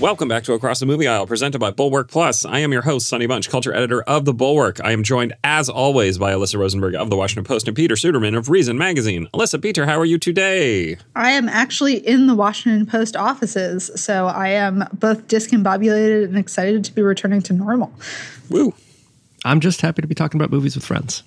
Welcome back to Across the Movie Aisle, presented by Bulwark Plus. I am your host, Sonny Bunch, culture editor of The Bulwark. I am joined, as always, by Alyssa Rosenberg of The Washington Post and Peter Suderman of Reason Magazine. Alyssa, Peter, how are you today? I am actually in the Washington Post offices, so I am both discombobulated and excited to be returning to normal. Woo. I'm just happy to be talking about movies with friends.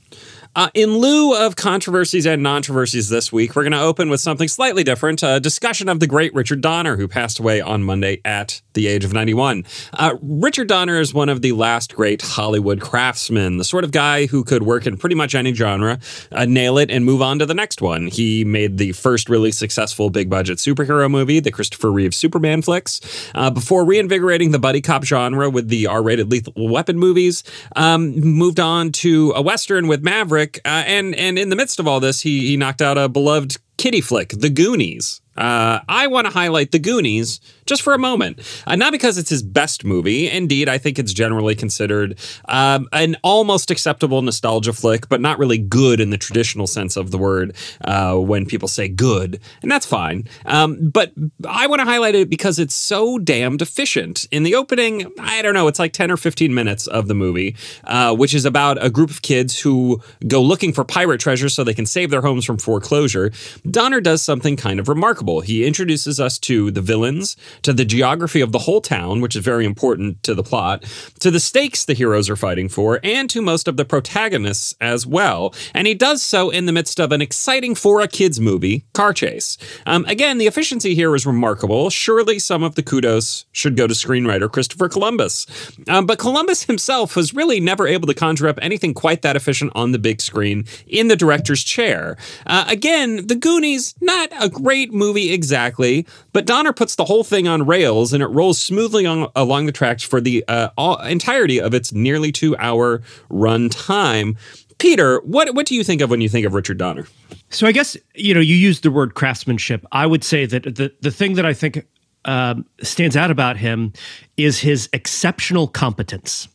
Uh, in lieu of controversies and controversies this week, we're going to open with something slightly different a discussion of the great Richard Donner, who passed away on Monday at the age of 91. Uh, Richard Donner is one of the last great Hollywood craftsmen, the sort of guy who could work in pretty much any genre, uh, nail it, and move on to the next one. He made the first really successful big budget superhero movie, the Christopher Reeve Superman flicks, uh, before reinvigorating the buddy cop genre with the R rated Lethal Weapon movies. Um, moved on to a Western with Maverick. Uh, and and in the midst of all this, he he knocked out a beloved kiddie flick, The Goonies. Uh, I want to highlight The Goonies just for a moment. Uh, not because it's his best movie. Indeed, I think it's generally considered um, an almost acceptable nostalgia flick, but not really good in the traditional sense of the word uh, when people say good. And that's fine. Um, but I want to highlight it because it's so damned efficient. In the opening, I don't know, it's like 10 or 15 minutes of the movie, uh, which is about a group of kids who go looking for pirate treasure so they can save their homes from foreclosure. Donner does something kind of remarkable. He introduces us to the villains, to the geography of the whole town, which is very important to the plot, to the stakes the heroes are fighting for, and to most of the protagonists as well. And he does so in the midst of an exciting for a kids movie, Car Chase. Um, again, the efficiency here is remarkable. Surely some of the kudos should go to screenwriter Christopher Columbus. Um, but Columbus himself was really never able to conjure up anything quite that efficient on the big screen in the director's chair. Uh, again, The Goonies, not a great movie exactly, but Donner puts the whole thing on rails and it rolls smoothly on, along the tracks for the uh, all, entirety of its nearly two hour run time. Peter, what what do you think of when you think of Richard Donner? So I guess you know you used the word craftsmanship. I would say that the the thing that I think um, stands out about him is his exceptional competence.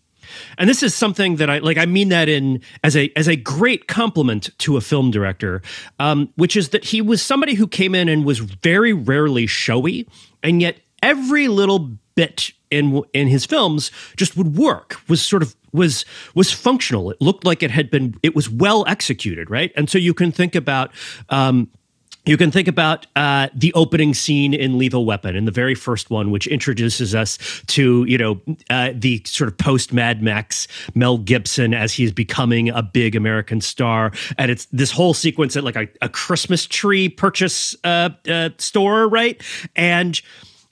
And this is something that I like. I mean that in as a as a great compliment to a film director, um, which is that he was somebody who came in and was very rarely showy, and yet every little bit in in his films just would work. Was sort of was was functional. It looked like it had been. It was well executed, right? And so you can think about. Um, you can think about uh, the opening scene in Lethal Weapon, in the very first one, which introduces us to you know uh, the sort of post Mad Max Mel Gibson as he's becoming a big American star, and it's this whole sequence at like a, a Christmas tree purchase uh, uh store, right? And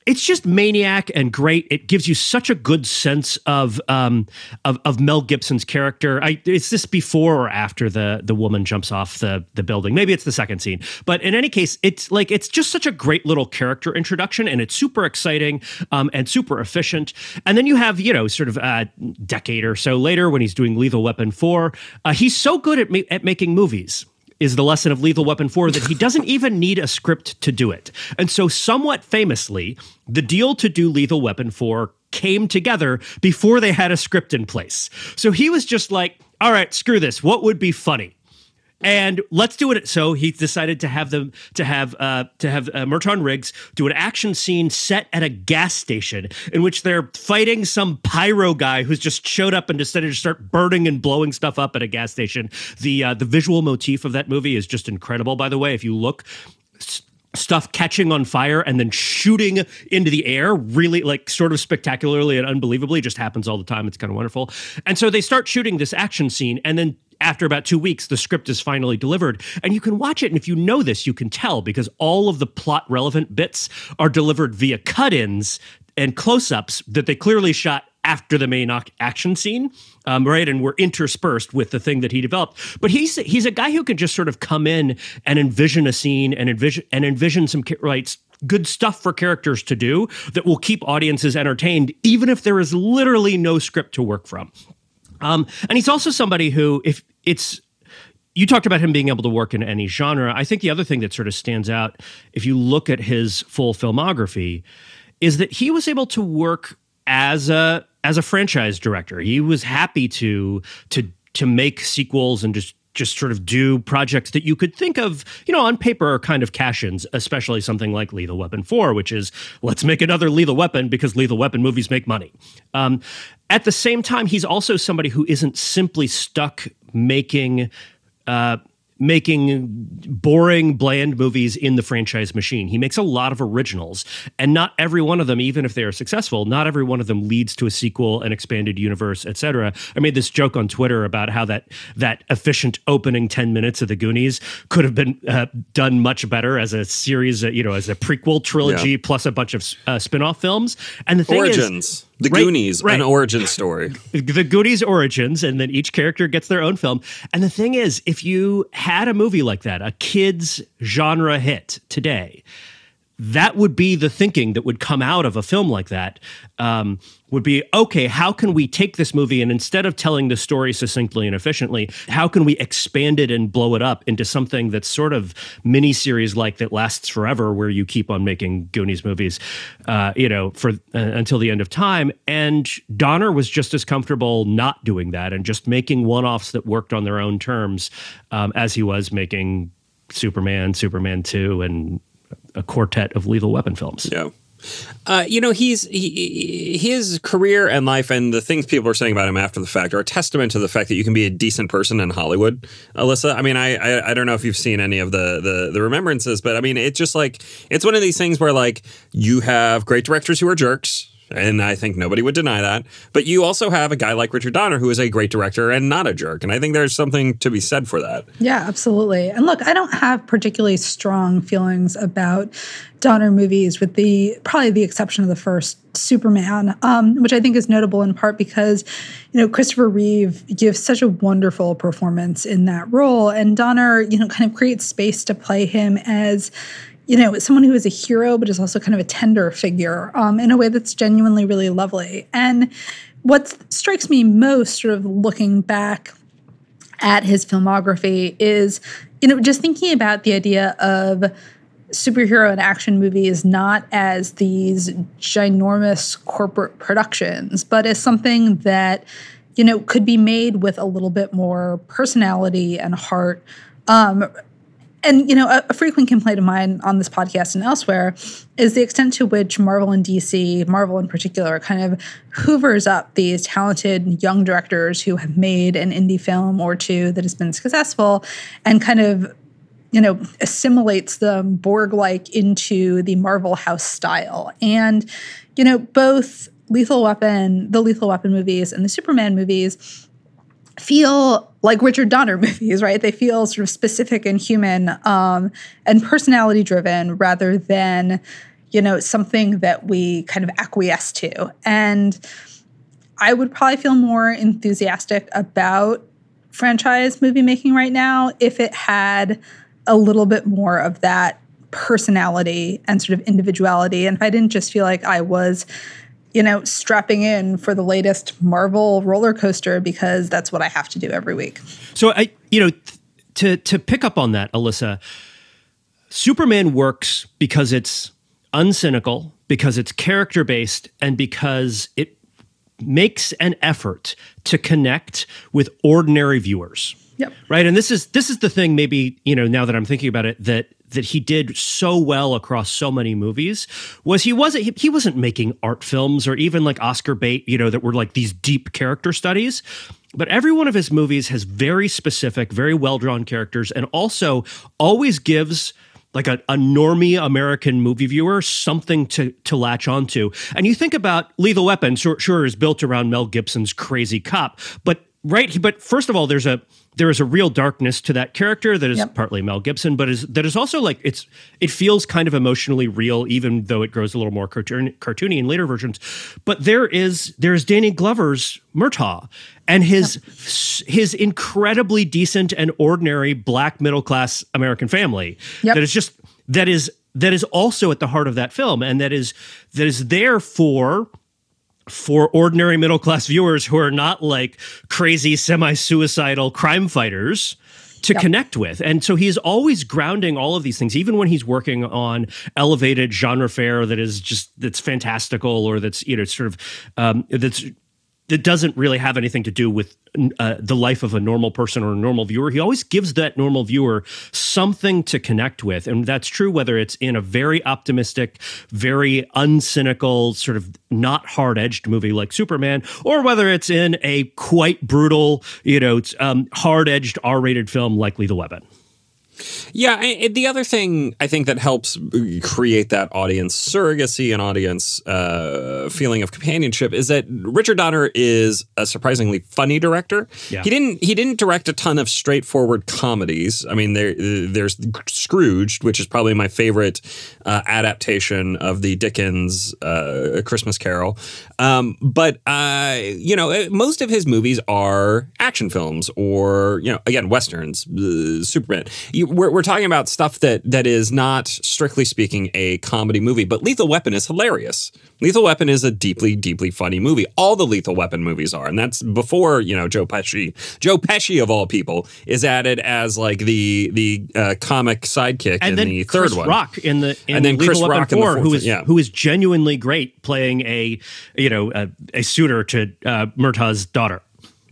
it's just maniac and great. It gives you such a good sense of um, of, of Mel Gibson's character. I, is this before or after the the woman jumps off the the building? Maybe it's the second scene. But in any case, it's like it's just such a great little character introduction, and it's super exciting um, and super efficient. And then you have you know sort of a decade or so later when he's doing Lethal Weapon four, uh, he's so good at ma- at making movies is the lesson of Lethal Weapon 4 that he doesn't even need a script to do it. And so, somewhat famously, the deal to do Lethal Weapon 4 came together before they had a script in place. So he was just like, all right, screw this. What would be funny? And let's do it. So he decided to have them to have uh, to have uh, Murtaugh Riggs do an action scene set at a gas station in which they're fighting some pyro guy who's just showed up and decided to start burning and blowing stuff up at a gas station. The uh, the visual motif of that movie is just incredible. By the way, if you look stuff catching on fire and then shooting into the air really like sort of spectacularly and unbelievably just happens all the time it's kind of wonderful and so they start shooting this action scene and then after about two weeks, the script is finally delivered. And you can watch it. And if you know this, you can tell because all of the plot relevant bits are delivered via cut ins and close ups that they clearly shot after the main action scene, um, right? And were interspersed with the thing that he developed. But he's he's a guy who can just sort of come in and envision a scene and envision and envision some right good stuff for characters to do that will keep audiences entertained, even if there is literally no script to work from. Um, and he's also somebody who, if it's you talked about him being able to work in any genre. I think the other thing that sort of stands out, if you look at his full filmography, is that he was able to work as a as a franchise director. He was happy to to to make sequels and just just sort of do projects that you could think of, you know, on paper are kind of cash-ins, especially something like Lethal Weapon 4, which is let's make another Lethal Weapon because Lethal Weapon movies make money. Um, at the same time, he's also somebody who isn't simply stuck making uh, making boring, bland movies in the franchise machine. He makes a lot of originals, and not every one of them, even if they are successful, not every one of them leads to a sequel, an expanded universe, etc. I made this joke on Twitter about how that that efficient opening ten minutes of the Goonies could have been uh, done much better as a series, you know, as a prequel trilogy yeah. plus a bunch of uh, spin-off films. And the thing Origins. is the right, Goonies, right. an origin story. The Goonies origins, and then each character gets their own film. And the thing is, if you had a movie like that, a kids genre hit today, that would be the thinking that would come out of a film like that um, would be okay how can we take this movie and instead of telling the story succinctly and efficiently how can we expand it and blow it up into something that's sort of mini series like that lasts forever where you keep on making goonies movies uh, you know for uh, until the end of time? And donner was just as comfortable not doing that and just making one-offs that worked on their own terms um, as he was making superman superman 2 and a quartet of lethal weapon films. Yeah. Uh, you know, he's he, his career and life and the things people are saying about him after the fact are a testament to the fact that you can be a decent person in Hollywood. Alyssa, I mean, I I, I don't know if you've seen any of the, the the remembrances, but I mean, it's just like it's one of these things where like you have great directors who are jerks and I think nobody would deny that. But you also have a guy like Richard Donner who is a great director and not a jerk. And I think there's something to be said for that. Yeah, absolutely. And look, I don't have particularly strong feelings about Donner movies, with the probably the exception of the first Superman, um, which I think is notable in part because, you know, Christopher Reeve gives such a wonderful performance in that role, and Donner, you know, kind of creates space to play him as, you know, someone who is a hero, but is also kind of a tender figure um, in a way that's genuinely really lovely. And what strikes me most, sort of looking back at his filmography, is, you know, just thinking about the idea of superhero and action movies not as these ginormous corporate productions, but as something that, you know, could be made with a little bit more personality and heart. Um, and you know a, a, frequent complaint of mine on this podcast and elsewhere is the extent to which marvel and dc marvel in particular kind of hoovers up these talented young directors who have made an indie film or two that has been successful and kind of you know assimilates them borg like into the marvel house style. And you know both lethal weapon the lethal weapon movies and the superman movies feel like Richard Donner movies, right? They feel sort of specific and human um, and personality driven rather than, you know, something that we kind of acquiesce to. And I would probably feel more enthusiastic about franchise movie making right now if it had a little bit more of that personality and sort of individuality. And if I didn't just feel like I was you know, strapping in for the latest Marvel roller coaster because that's what I have to do every week. So I, you know, to to pick up on that, Alyssa, Superman works because it's uncynical, because it's character based, and because it makes an effort to connect with ordinary viewers. Yep. Right. And this is this is the thing maybe, you know, now that I'm thinking about it, that that he did so well across so many movies was he wasn't he, he wasn't making art films or even like Oscar bait, you know, that were like these deep character studies. But every one of his movies has very specific, very well drawn characters, and also always gives like a, a normie American movie viewer something to to latch onto. And you think about Lethal Weapon, sure, sure is built around Mel Gibson's crazy cop, but right, but first of all, there's a there is a real darkness to that character that is yep. partly Mel Gibson, but is that is also like it's it feels kind of emotionally real, even though it grows a little more cartoon, cartoony in later versions. But there is there's Danny Glover's Murtaugh and his yep. his incredibly decent and ordinary black middle class American family yep. that is just that is that is also at the heart of that film and that is that is there for for ordinary middle class viewers who are not like crazy semi suicidal crime fighters to yep. connect with. And so he's always grounding all of these things, even when he's working on elevated genre fare that is just that's fantastical or that's you know sort of um, that's that doesn't really have anything to do with uh, the life of a normal person or a normal viewer. He always gives that normal viewer something to connect with. And that's true whether it's in a very optimistic, very uncynical, sort of not hard edged movie like Superman, or whether it's in a quite brutal, you know, um, hard edged R rated film like Lethal Weapon. Yeah, the other thing I think that helps create that audience surrogacy and audience uh, feeling of companionship is that Richard Donner is a surprisingly funny director. Yeah. He didn't he didn't direct a ton of straightforward comedies. I mean, there there's Scrooged, which is probably my favorite uh, adaptation of the Dickens uh, Christmas Carol. Um, but uh, you know, most of his movies are action films or you know, again, westerns, uh, Superman. You, we're, we're talking about stuff that that is not strictly speaking a comedy movie, but Lethal Weapon is hilarious. Lethal Weapon is a deeply, deeply funny movie. All the Lethal Weapon movies are, and that's before you know Joe Pesci. Joe Pesci of all people is added as like the the uh, comic sidekick and in the Chris third one. Chris Rock in the in and then Lethal Chris Weapon Rock Four, who is yeah. who is genuinely great playing a you know a, a suitor to uh, Murtaugh's daughter.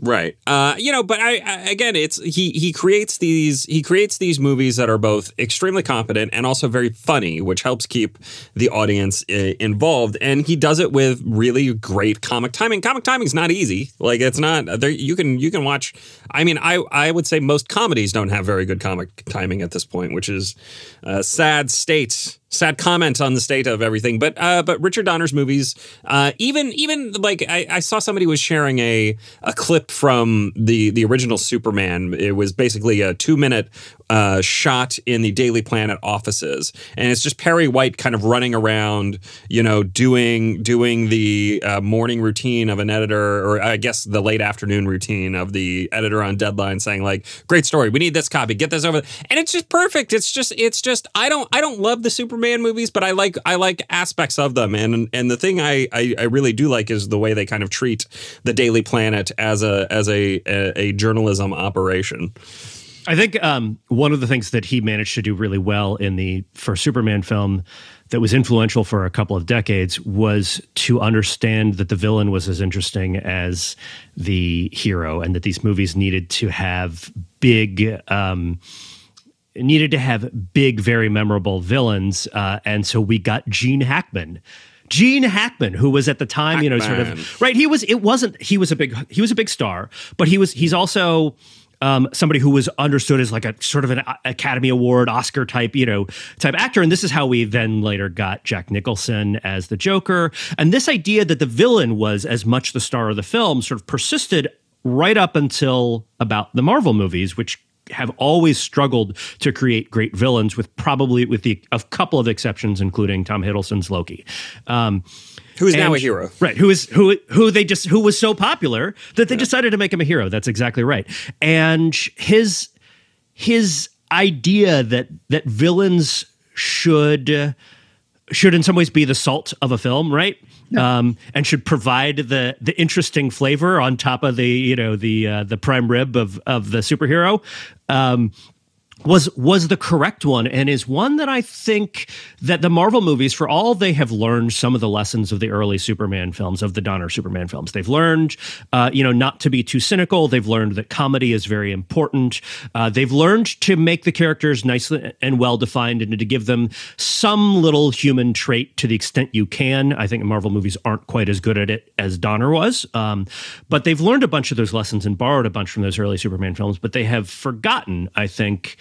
Right. Uh, you know, but I, I, again, it's he he creates these he creates these movies that are both extremely competent and also very funny, which helps keep the audience uh, involved. And he does it with really great comic timing. Comic timing is not easy. Like it's not there. You can you can watch. I mean, I I would say most comedies don't have very good comic timing at this point, which is a sad state sad comment on the state of everything. But uh, but Richard Donner's movies, uh, even even like I, I, saw somebody was sharing a a clip from the the original Superman. It was basically a two minute uh, shot in the Daily Planet offices, and it's just Perry White kind of running around, you know, doing doing the uh, morning routine of an editor, or I guess the late afternoon routine of the editor on Deadline, saying like, "Great story, we need this copy, get this over," and it's just perfect. It's just it's just I don't I don't love the Superman movies, but I like I like aspects of them, and and the thing I I, I really do like is the way they kind of treat the Daily Planet as a as a, a, a journalism operation. I think um, one of the things that he managed to do really well in the first Superman film that was influential for a couple of decades was to understand that the villain was as interesting as the hero, and that these movies needed to have big. Um, needed to have big, very memorable villains, uh, and so we got Gene Hackman. Gene Hackman, who was at the time, Hackman. you know, sort of right. He was. It wasn't. He was a big. He was a big star, but he was. He's also um, somebody who was understood as like a sort of an Academy Award, Oscar type, you know, type actor. And this is how we then later got Jack Nicholson as the Joker. And this idea that the villain was as much the star of the film sort of persisted right up until about the Marvel movies, which have always struggled to create great villains, with probably with the a couple of exceptions, including Tom Hiddleston's Loki. Um, who is now a hero, right? Who is who? Who they just who was so popular that they yeah. decided to make him a hero. That's exactly right. And his his idea that that villains should should in some ways be the salt of a film, right? Um, and should provide the the interesting flavor on top of the you know the uh, the prime rib of of the superhero. Um, was was the correct one and is one that I think that the Marvel movies, for all they have learned some of the lessons of the early Superman films, of the Donner Superman films, they've learned, uh, you know, not to be too cynical. They've learned that comedy is very important. Uh, they've learned to make the characters nicely and well defined and to give them some little human trait to the extent you can. I think Marvel movies aren't quite as good at it as Donner was, um, but they've learned a bunch of those lessons and borrowed a bunch from those early Superman films. But they have forgotten, I think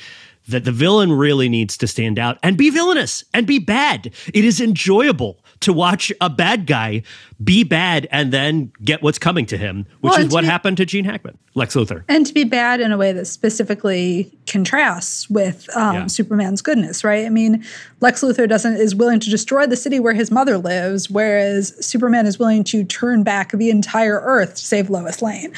that the villain really needs to stand out and be villainous and be bad. It is enjoyable to watch a bad guy be bad and then get what's coming to him, which well, is what be, happened to Gene Hackman, Lex Luthor. And to be bad in a way that specifically contrasts with um, yeah. Superman's goodness, right? I mean, Lex Luthor doesn't is willing to destroy the city where his mother lives, whereas Superman is willing to turn back the entire Earth to save Lois Lane.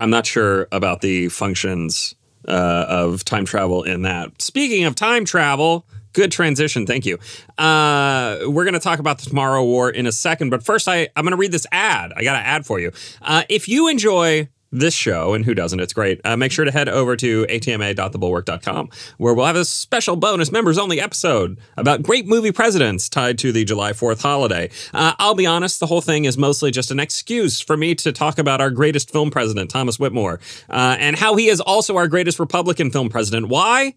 I'm not sure about the functions uh, of time travel in that. Speaking of time travel, good transition. Thank you. Uh, we're going to talk about the Tomorrow War in a second, but first, I, I'm going to read this ad. I got an ad for you. Uh, if you enjoy this show, and who doesn't? It's great. Uh, make sure to head over to atma.thebulwark.com, where we'll have a special bonus members only episode about great movie presidents tied to the July 4th holiday. Uh, I'll be honest, the whole thing is mostly just an excuse for me to talk about our greatest film president, Thomas Whitmore, uh, and how he is also our greatest Republican film president. Why?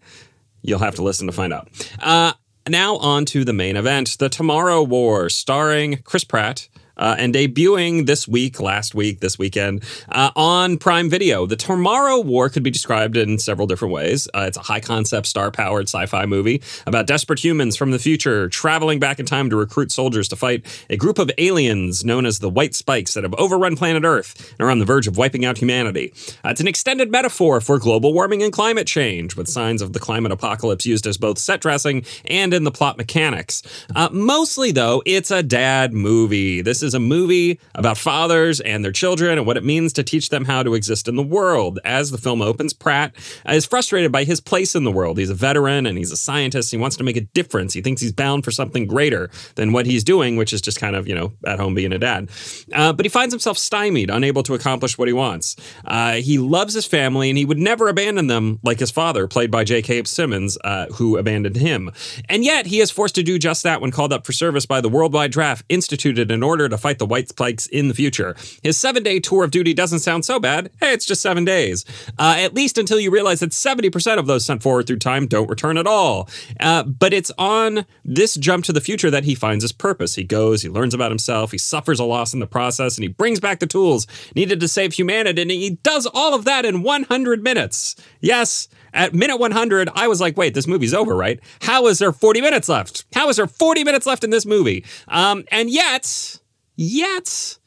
You'll have to listen to find out. Uh, now, on to the main event The Tomorrow War, starring Chris Pratt uh, and debuting this week, last week, this weekend uh, on Prime Video. The Tomorrow War could be described in several different ways. Uh, it's a high concept, star powered sci fi movie about desperate humans from the future traveling back in time to recruit soldiers to fight a group of aliens known as the White Spikes that have overrun planet Earth and are on the verge of wiping out humanity. Uh, it's an extended metaphor for global warming and climate change, with signs of the climate apocalypse used as both set dressing and in the plot mechanics. Uh, mostly, though, it's a dad movie. This is a movie about fathers and their children and what it means to teach them how to exist in the world. As the film opens, Pratt is frustrated by his place in the world. He's a veteran and he's a scientist. He wants to make a difference. He thinks he's bound for something greater than what he's doing, which is just kind of, you know, at home being a dad. Uh, but he finds himself stymied, unable to accomplish what he wants. Uh, he loves his family and he would never abandon them like his father, played by J.K. Simmons, uh, who abandoned him. And yet he is forced to do just that when called up for service by the worldwide draft instituted in order to fight the White Spikes in the future. His seven day tour of duty doesn't sound so bad. Hey, it's just seven days. Uh, at least until you realize that 70% of those sent forward through time don't return at all. Uh, but it's on this jump to the future that he finds his purpose. He goes, he learns about himself, he suffers a loss in the process, and he brings back the tools needed to save humanity. And he does all of that in 100 minutes. Yes, at minute 100, I was like, wait, this movie's over, right? How is there 40 minutes left? How is there 40 minutes left in this movie? Um, and yet, yet,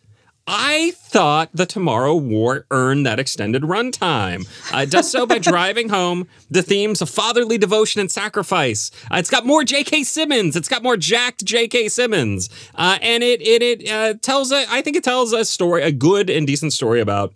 I thought the Tomorrow War earned that extended runtime. Uh, it does so by driving home the themes of fatherly devotion and sacrifice. Uh, it's got more J.K. Simmons. It's got more jacked J.K. Simmons, uh, and it it it uh, tells a, I think it tells a story, a good and decent story about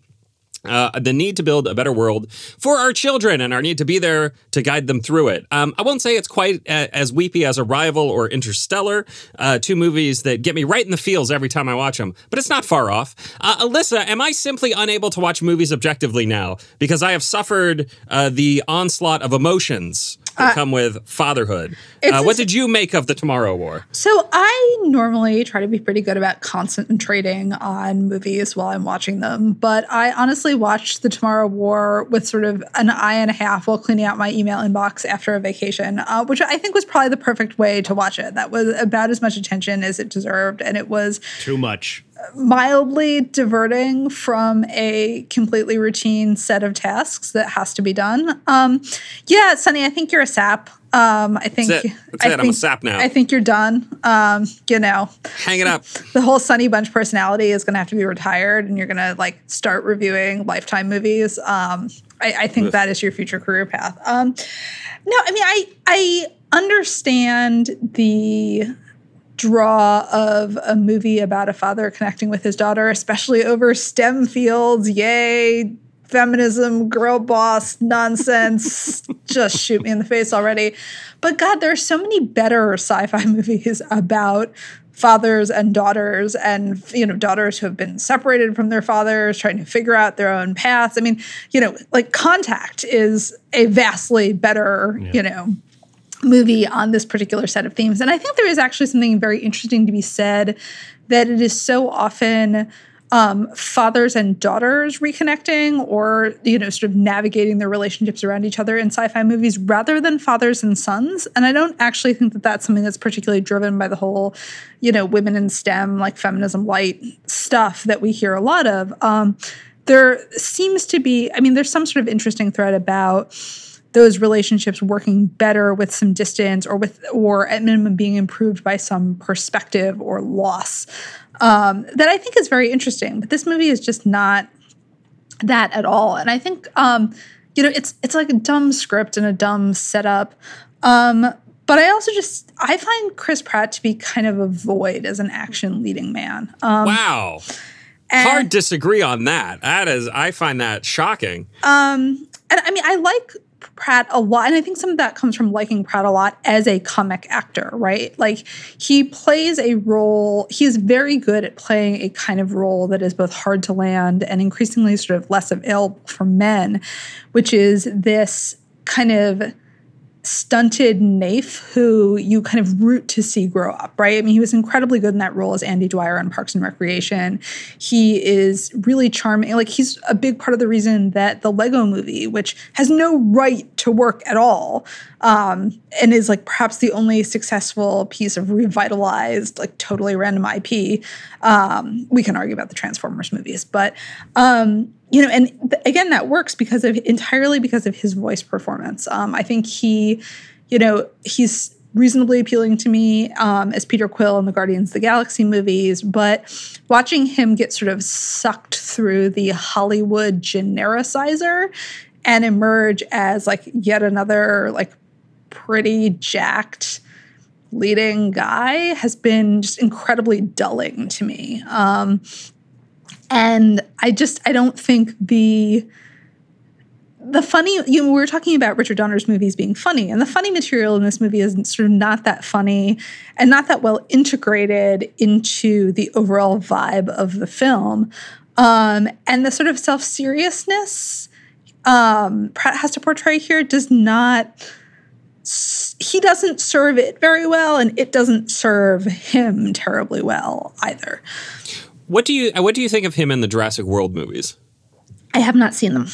uh, the need to build a better world for our children and our need to be there to guide them through it. Um, I won't say it's quite a, as weepy as Arrival or Interstellar, uh, two movies that get me right in the feels every time I watch them, but it's not far off. Uh, Alyssa, am I simply unable to watch movies objectively now because I have suffered uh, the onslaught of emotions that come with fatherhood? Uh, what did you make of the Tomorrow War? So I normally try to be pretty good about concentrating on movies while I'm watching them, but I honestly watched the Tomorrow War with sort of an eye and a half while cleaning out my email inbox after a vacation, uh, which I think was probably the perfect way to watch it. That was about as much attention as it deserved, and it was Too much. Mildly diverting from a completely routine set of tasks that has to be done. Um, yeah, Sonny, I think you're a sap. Um, I think That's it. That's I it. I'm a think- sap now. I think you're done. Um, you know, Hang it up. the whole Sonny Bunch personality is going to have to be retired, and you're going to like start reviewing Lifetime movies. Um, I, I think that is your future career path. Um, no, I mean, I I understand the draw of a movie about a father connecting with his daughter, especially over STEM fields. Yay, feminism, girl boss nonsense. Just shoot me in the face already. But God, there are so many better sci fi movies about fathers and daughters and you know daughters who have been separated from their fathers trying to figure out their own paths i mean you know like contact is a vastly better you know movie on this particular set of themes. And I think there is actually something very interesting to be said that it is so often um, fathers and daughters reconnecting or, you know, sort of navigating their relationships around each other in sci fi movies rather than fathers and sons. And I don't actually think that that's something that's particularly driven by the whole, you know, women in STEM, like feminism light stuff that we hear a lot of. Um, there seems to be, I mean, there's some sort of interesting thread about those relationships working better with some distance or with or at minimum being improved by some perspective or loss um, that i think is very interesting but this movie is just not that at all and i think um, you know it's it's like a dumb script and a dumb setup um, but i also just i find chris pratt to be kind of a void as an action leading man um, Wow. Hard disagree on that. That is, I find that shocking. and I mean, I like Pratt a lot, and I think some of that comes from liking Pratt a lot as a comic actor, right? Like he plays a role, he is very good at playing a kind of role that is both hard to land and increasingly sort of less available for men, which is this kind of stunted naif who you kind of root to see grow up, right? I mean, he was incredibly good in that role as Andy Dwyer on Parks and Recreation. He is really charming. Like, he's a big part of the reason that the Lego movie, which has no right to work at all, um, and is like perhaps the only successful piece of revitalized, like totally random IP. Um, we can argue about the Transformers movies, but um, you know, and th- again, that works because of entirely because of his voice performance. Um, I think he, you know, he's reasonably appealing to me um, as Peter Quill in the Guardians of the Galaxy movies, but watching him get sort of sucked through the Hollywood genericizer and emerge as like yet another like pretty jacked leading guy has been just incredibly dulling to me. Um, and I just I don't think the the funny you know, we were talking about Richard Donner's movies being funny, and the funny material in this movie is sort of not that funny and not that well integrated into the overall vibe of the film. Um, and the sort of self seriousness um, Pratt has to portray here does not. He doesn't serve it very well, and it doesn't serve him terribly well either. What do you what do you think of him in the Jurassic World movies? I have not seen them.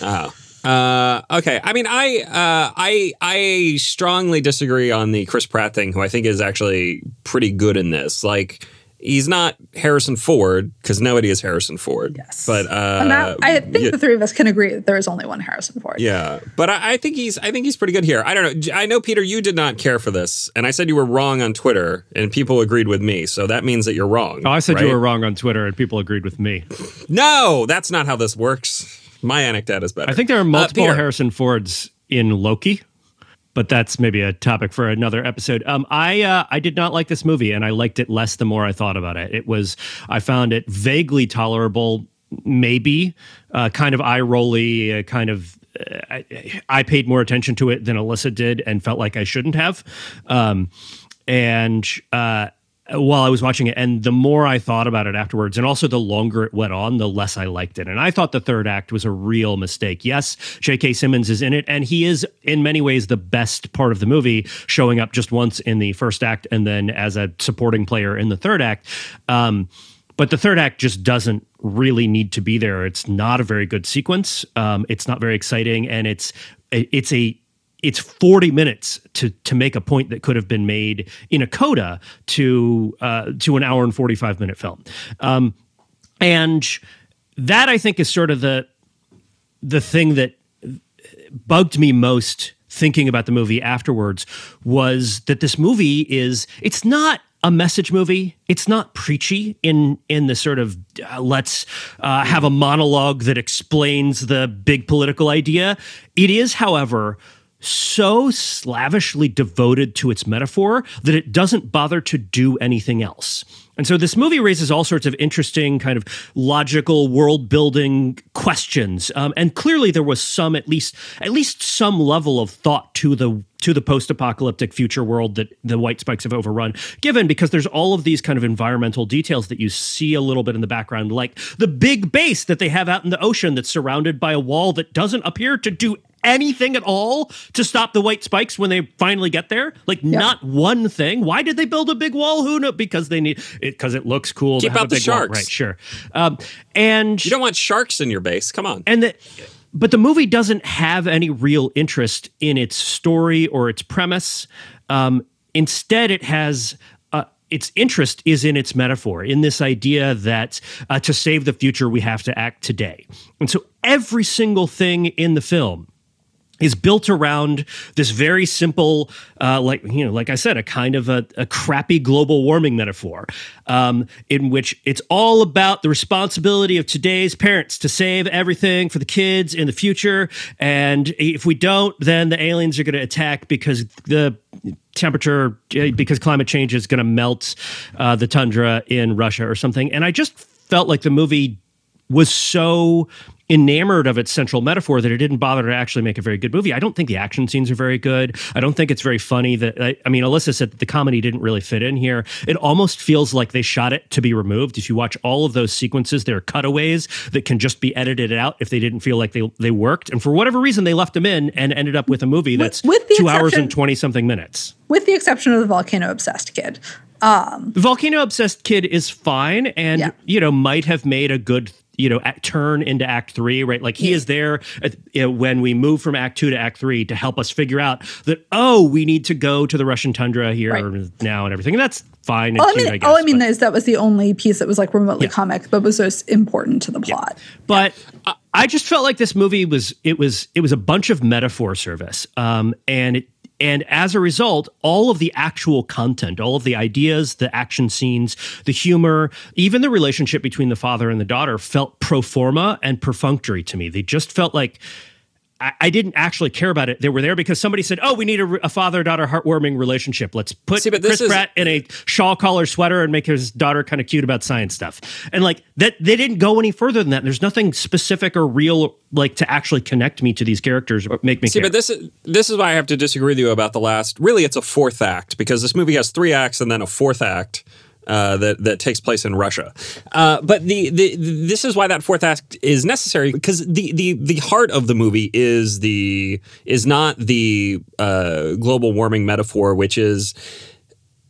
Oh. Uh, okay. I mean, I uh, I I strongly disagree on the Chris Pratt thing, who I think is actually pretty good in this. Like, he's not Harrison Ford because nobody is Harrison Ford. Yes, but uh, that, I think yeah, the three of us can agree that there is only one Harrison Ford. Yeah, but I, I, think he's I think he's pretty good here. I don't know. I know Peter, you did not care for this, and I said you were wrong on Twitter, and people agreed with me. So that means that you're wrong. Oh, I said right? you were wrong on Twitter, and people agreed with me. No, that's not how this works. My anecdote is better. I think there are multiple uh, Harrison Fords in Loki but that's maybe a topic for another episode. Um, I uh, I did not like this movie, and I liked it less the more I thought about it. It was I found it vaguely tolerable, maybe uh, kind of eye rolly, uh, kind of. Uh, I, I, paid more attention to it than Alyssa did, and felt like I shouldn't have. Um, and uh, while I was watching it. And the more I thought about it afterwards, and also the longer it went on, the less I liked it. And I thought the third act was a real mistake. Yes, J.K. Simmons is in it, and he is in many ways the best part of the movie, showing up just once in the first act and then as a supporting player in the third act. Um, but the third act just doesn't really need to be there. It's not a very good sequence. Um, it's not very exciting, and it's it's a it's 40 minutes to to make a point that could have been made in a coda to uh, to an hour and 45 minute film um, and that i think is sort of the the thing that bugged me most thinking about the movie afterwards was that this movie is it's not a message movie. It's not preachy in in the sort of uh, let's uh, have a monologue that explains the big political idea. It is, however, so slavishly devoted to its metaphor that it doesn't bother to do anything else. And so this movie raises all sorts of interesting, kind of logical world building questions. Um, and clearly, there was some, at least, at least some level of thought to the to the post apocalyptic future world that the white spikes have overrun. Given because there's all of these kind of environmental details that you see a little bit in the background, like the big base that they have out in the ocean that's surrounded by a wall that doesn't appear to do anything at all to stop the white spikes when they finally get there? Like yeah. not one thing. Why did they build a big wall? Who knows? Because they need it because it looks cool. Keep out the sharks, wall. right? Sure. Um, and you don't want sharks in your base. Come on. And that. But the movie doesn't have any real interest in its story or its premise. Um, instead, it has uh, its interest is in its metaphor, in this idea that uh, to save the future, we have to act today. And so every single thing in the film is built around this very simple, uh, like you know, like I said, a kind of a, a crappy global warming metaphor, um, in which it's all about the responsibility of today's parents to save everything for the kids in the future, and if we don't, then the aliens are going to attack because the temperature, uh, because climate change is going to melt uh, the tundra in Russia or something. And I just felt like the movie was so enamored of its central metaphor that it didn't bother to actually make a very good movie. I don't think the action scenes are very good. I don't think it's very funny. That I, I mean, Alyssa said that the comedy didn't really fit in here. It almost feels like they shot it to be removed. If you watch all of those sequences, there are cutaways that can just be edited out if they didn't feel like they they worked. And for whatever reason, they left them in and ended up with a movie that's with the two hours and twenty something minutes. with the exception of the volcano obsessed kid. Um, the volcano obsessed kid is fine and Yeah. you know might have made a good you know act, turn into act 3 right? Like he is there at, you know, when we move from act 2 to act 3 to help us figure out that oh we need to go to the russian tundra here Right. now and everything. And that's fine All I mean, guess, all I mean but- is that was the only piece that was like remotely comic, but was just important to the plot. but I- I just felt like this movie was it was it was a bunch of metaphor service, um, and it, and as a result, all of the actual content, all of the ideas, the action scenes, the humor, even the relationship between the father and the daughter felt pro forma and perfunctory to me. They just felt like. I, I didn't actually care about it. They were there because somebody said, "Oh, we need a, a father-daughter heartwarming relationship. Let's put See, Chris is- Pratt in a shawl collar sweater and make his daughter kind of cute about science stuff." And like that, they didn't go any further than that. There's nothing specific or real like to actually connect me to these characters or make me See, care. but this is this is why I have to disagree with you about the last. Really, it's a fourth act because this movie has three acts and then a fourth act. Uh, that that takes place in Russia, uh, but the, the this is why that fourth act is necessary because the the the heart of the movie is the is not the uh, global warming metaphor, which is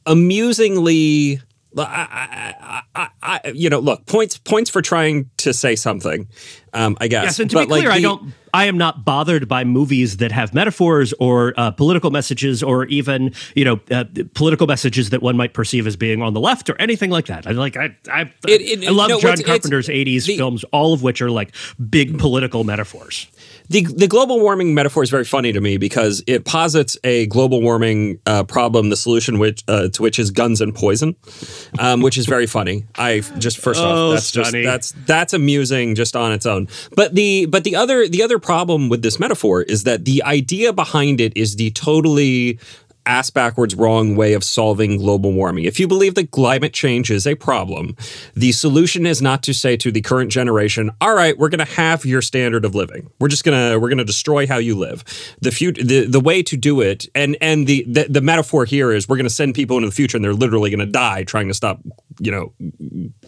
amusingly I, I, I, I, you know, look points points for trying to say something. Um, I guess. yes, and to But, be clear, like, I don't. I am not bothered by movies that have metaphors or uh, political messages or even you know uh, political messages that one might perceive as being on the left or anything like that. I like I I, It- it- I love no, John Carpenter's '80s the- films, all of which are like big political metaphors. The, the global warming metaphor is very funny to me because it posits a global warming uh, problem, the solution which uh, to which is guns and poison, um, which is very funny. I just first Oh, off, that's just that's that's amusing just on its own. But the but the other the other problem with this metaphor is that the idea behind it is the totally ass backwards wrong way of solving global warming. If you believe that climate change is a problem, the solution is not to say to the current generation, "All right, we're going to have your standard of living. We're just going to we're going to destroy how you live." The fut- the the way to do it and and the the, the metaphor here is we're going to send people into the future and they're literally going to die trying to stop, you know,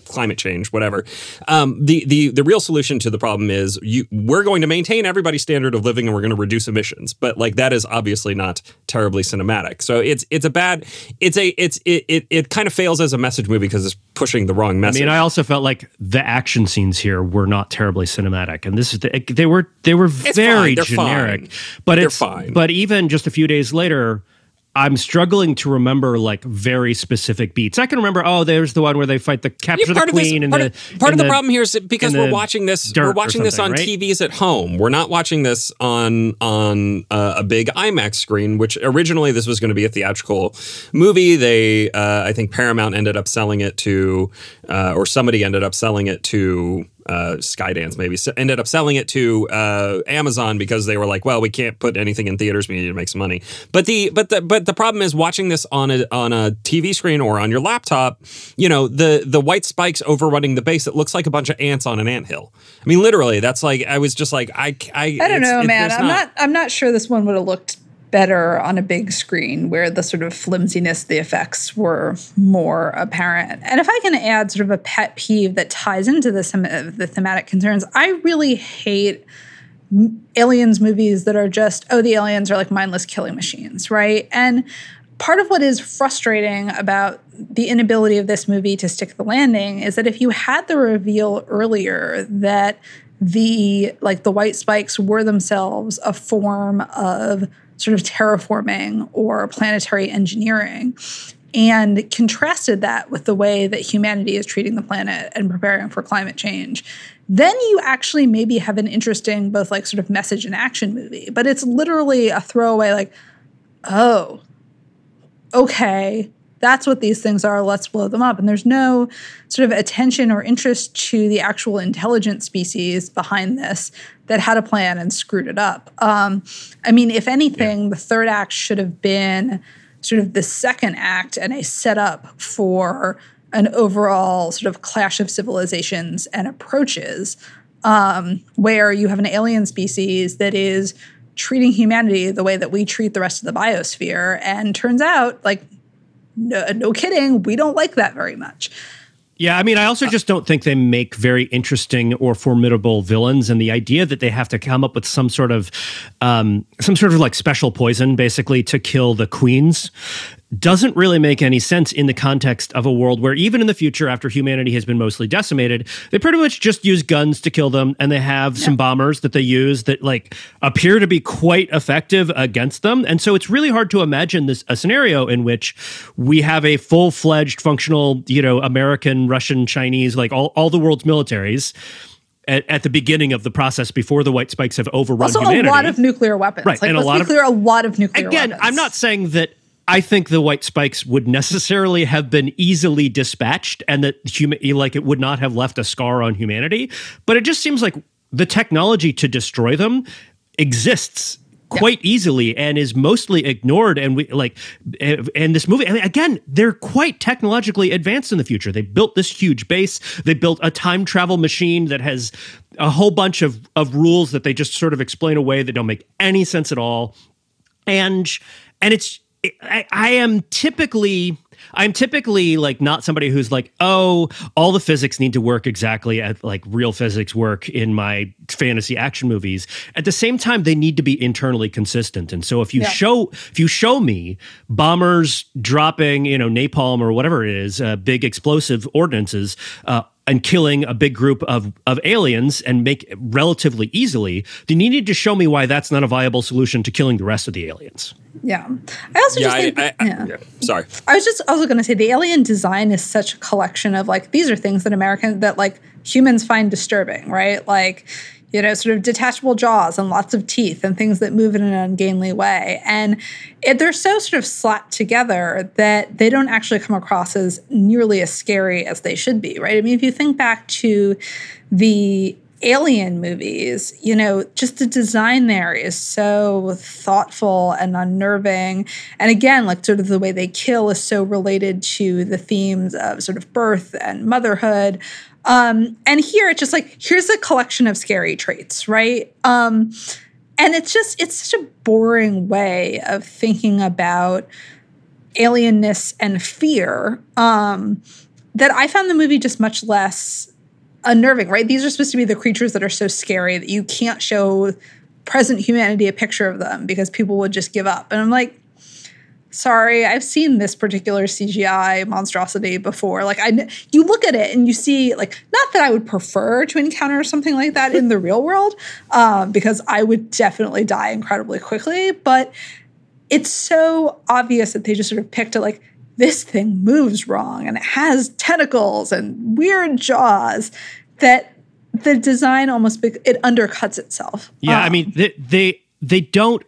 climate change, whatever. Um, the the the real solution to the problem is you we're going to maintain everybody's standard of living and we're going to reduce emissions. But like that is obviously not terribly cinematic. So it's it's a bad it's a it's it it, it kind of fails as a message movie because it's pushing the wrong message. I mean, I also felt like the action scenes here were not terribly cinematic, and this is the, they were they were It's very. Generic. fine. But They're it's fine. But even just a few days later. I'm struggling to remember like very specific beats. I can remember, oh, there's the one where they fight the capture Yeah, part the of this, queen and part, the of, part in of the, problem here is because we're watching this. We're watching this on right? TVs at home. We're not watching this on on uh, a big IMAX screen. Which originally this was going to be a theatrical movie. They, uh, I think, Paramount ended up selling it to, uh, or somebody ended up selling it to. Uh, Skydance maybe s- ended up selling it to uh, Amazon because they were like, well, we can't put anything in theaters. We need to make some money. But the but the but the problem is watching this on a on a TV screen or on your laptop. You know the the white spikes overrunning the base. It looks like a bunch of ants on an anthill. I mean, literally, that's like I was just like I I, I don't know, man. I'm not. I'm not sure this one would have looked better on a big screen where the sort of flimsiness the effects were more apparent. And if I can add sort of a pet peeve that ties into this the thematic concerns, I really hate aliens movies that are just oh the aliens are like mindless killing machines right and part of what is frustrating about the inability of this movie to stick the landing is that if you had the reveal earlier that the like the white spikes were themselves a form of sort of terraforming or planetary engineering and contrasted that with the way that humanity is treating the planet and preparing for climate change then you actually maybe have an interesting both like sort of message and action movie. But it's literally a throwaway like oh okay that's what these things are. Let's blow them up. And there's no sort of attention or interest to the actual intelligent species behind this that had a plan and screwed it up. Um, i mean if anything the third act should have been sort of the second act and a setup for an overall sort of clash of civilizations and approaches um, where you have an alien species that is treating humanity the way that we treat the rest of the biosphere. And turns out, like, no, no kidding, we don't like that very much. Yeah, I mean, I also just don't think they make very interesting or formidable villains, and the idea that they have to come up with some sort of, um, some sort of like special poison, basically, to kill the queens, doesn't really make any sense in the context of a world where even in the future after humanity has been mostly decimated they pretty much just use guns to kill them and they have yeah. some bombers that they use that like appear to be quite effective against them and so it's really hard to imagine this a scenario in which we have a full-fledged functional you know american russian chinese like all, all the world's militaries at, at, the beginning of the process before the white spikes have overrun also humanity. a lot of nuclear weapons. Right, like, and a lot of clear, a lot of nuclear. Again, weapons. I'm not saying that I think the white spikes would necessarily have been easily dispatched and that human like it would not have left a scar on humanity, but it just seems like the technology to destroy them exists quite yeah. easily and is mostly ignored. And we like eh, and this movie I mean, again they're quite technologically advanced in the future. They built this huge base. They built a time travel machine that has a whole bunch of of rules that they just sort of explain away that don't make any sense at all. And and it's I, I am typically I'm typically like not somebody who's like, oh, all the physics need to work exactly at like real physics work in my fantasy action movies. At the same time, they need to be internally consistent. And so if you yeah. show if you show me bombers dropping, you know, napalm or whatever it is, uh, big explosive ordinances. Uh, and killing a big group of, of aliens and make relatively easily, then you need to show me why that's not a viable solution to killing the rest of the aliens. Yeah. I also yeah, just think, I, I, yeah. yeah. Sorry. I was just also going to say the alien design is such a collection of like, these are things that American, that like humans find disturbing, right? Like, you know, sort of detachable jaws and lots of teeth and things that move in an ungainly way. And it, they're so sort of slapped together that they don't actually come across as nearly as scary as they should be, right? I mean, if you think back to the alien movies, you know, just the design there is so thoughtful and unnerving. And again, like sort of the way they kill is so related to the themes of sort of birth and motherhood. Um, and here it's just like, here's a collection of scary traits, right? Um, and it's just, it's such a boring way of thinking about alienness and fear um, that I found the movie just much less unnerving, right? These are supposed to be the creatures that are so scary that you can't show present humanity a picture of them because people would just give up. And I'm like, sorry, I've seen this particular CGI monstrosity before. Like I you look at it and you see like not that I would prefer to encounter something like that in the real world um, because I would definitely die incredibly quickly, but it's so obvious that they just sort of picked it like this thing moves wrong and it has tentacles and weird jaws that the design almost be- it undercuts itself. Yeah, um, I mean they, they they don't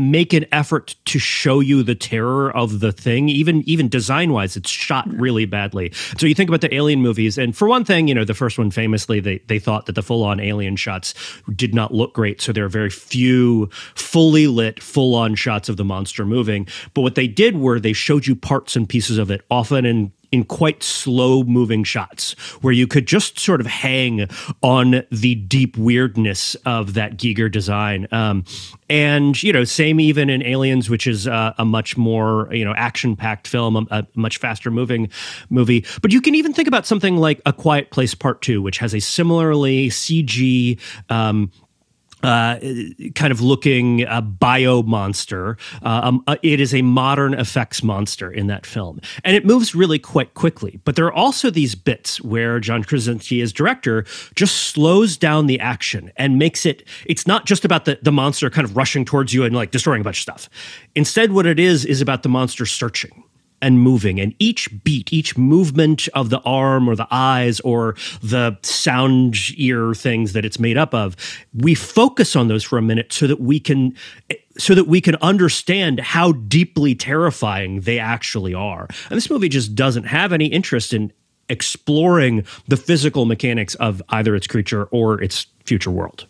make an effort to show you the terror of the thing. Even even design wise it's shot really badly. So you think about the alien movies and for one thing you know the first one famously they they thought that the full on alien shots did not look great so there are very few fully lit full on shots of the monster moving. But what they did were they showed you parts and pieces of it often in in quite slow moving shots where you could just sort of hang on the deep weirdness of that Giger design. Um, and, you know, same even in Aliens, which is uh, a much more, you know, action packed film, a, a, much faster moving movie. But you can even think about something like A Quiet Place Part Two, which has a similarly CG, um, uh, kind of looking uh, bio monster. Uh, um, uh, it is a modern effects monster in that film, and it moves really quite quickly. But there are also these bits where John Krasinski, as director, just slows down the action and makes it. It's not just about the the monster kind of rushing towards you and like destroying a bunch of stuff. Instead, what it is is about the monster searching and moving. And each beat, each movement of the arm or the eyes or the sound ear things that it's made up of, we focus on those for a minute so that we can so that we can understand how deeply terrifying they actually are. And this movie just doesn't have any interest in exploring the physical mechanics of either its creature or its future world.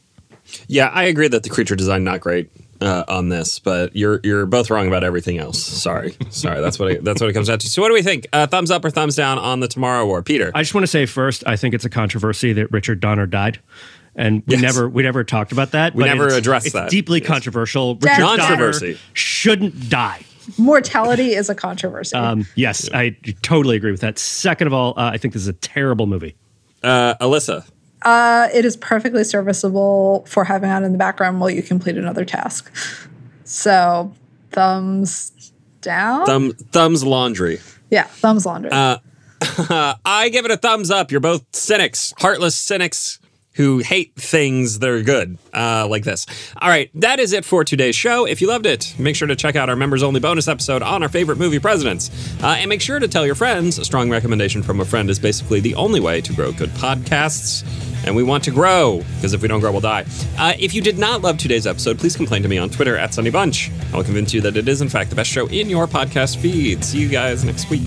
Yeah, I agree that the creature design not great uh, on this, but you're you're both wrong about everything else. Sorry, sorry. That's what it, that's what it comes down to. So, what do we think? Uh, thumbs up or thumbs down on the Tomorrow War, Peter? I just want to say first, I think it's a controversy that Richard Donner died, and we Yes. never we never talked about that. We but never it's- addressed it's that. Deeply Yes. controversial. Dead Richard matter. Donner Controversy. shouldn't die. Mortality is a controversy. Um, yes, I totally agree with that. Second of all, uh, I think this is a terrible movie. Uh, Alyssa, Uh, it is perfectly serviceable for having on in the background while you complete another task. So, thumbs down. thumb, thumbs laundry. yeah, thumbs laundry. Uh, I give it a thumbs up. You're both cynics, heartless cynics who hate things that are good, uh, like this. All right, that is it for today's show. If you loved it, make sure to check out our members only bonus episode on our favorite movie presidents. Uh, and make sure to tell your friends. A strong recommendation from a friend is basically the only way to grow good podcasts. And we want to grow, because if we don't grow, we'll die. Uh, if you did not love today's episode, please complain to me on Twitter at Sonny Bunch. I will convince you that it is, in fact, the best show in your podcast feed. See you guys next week.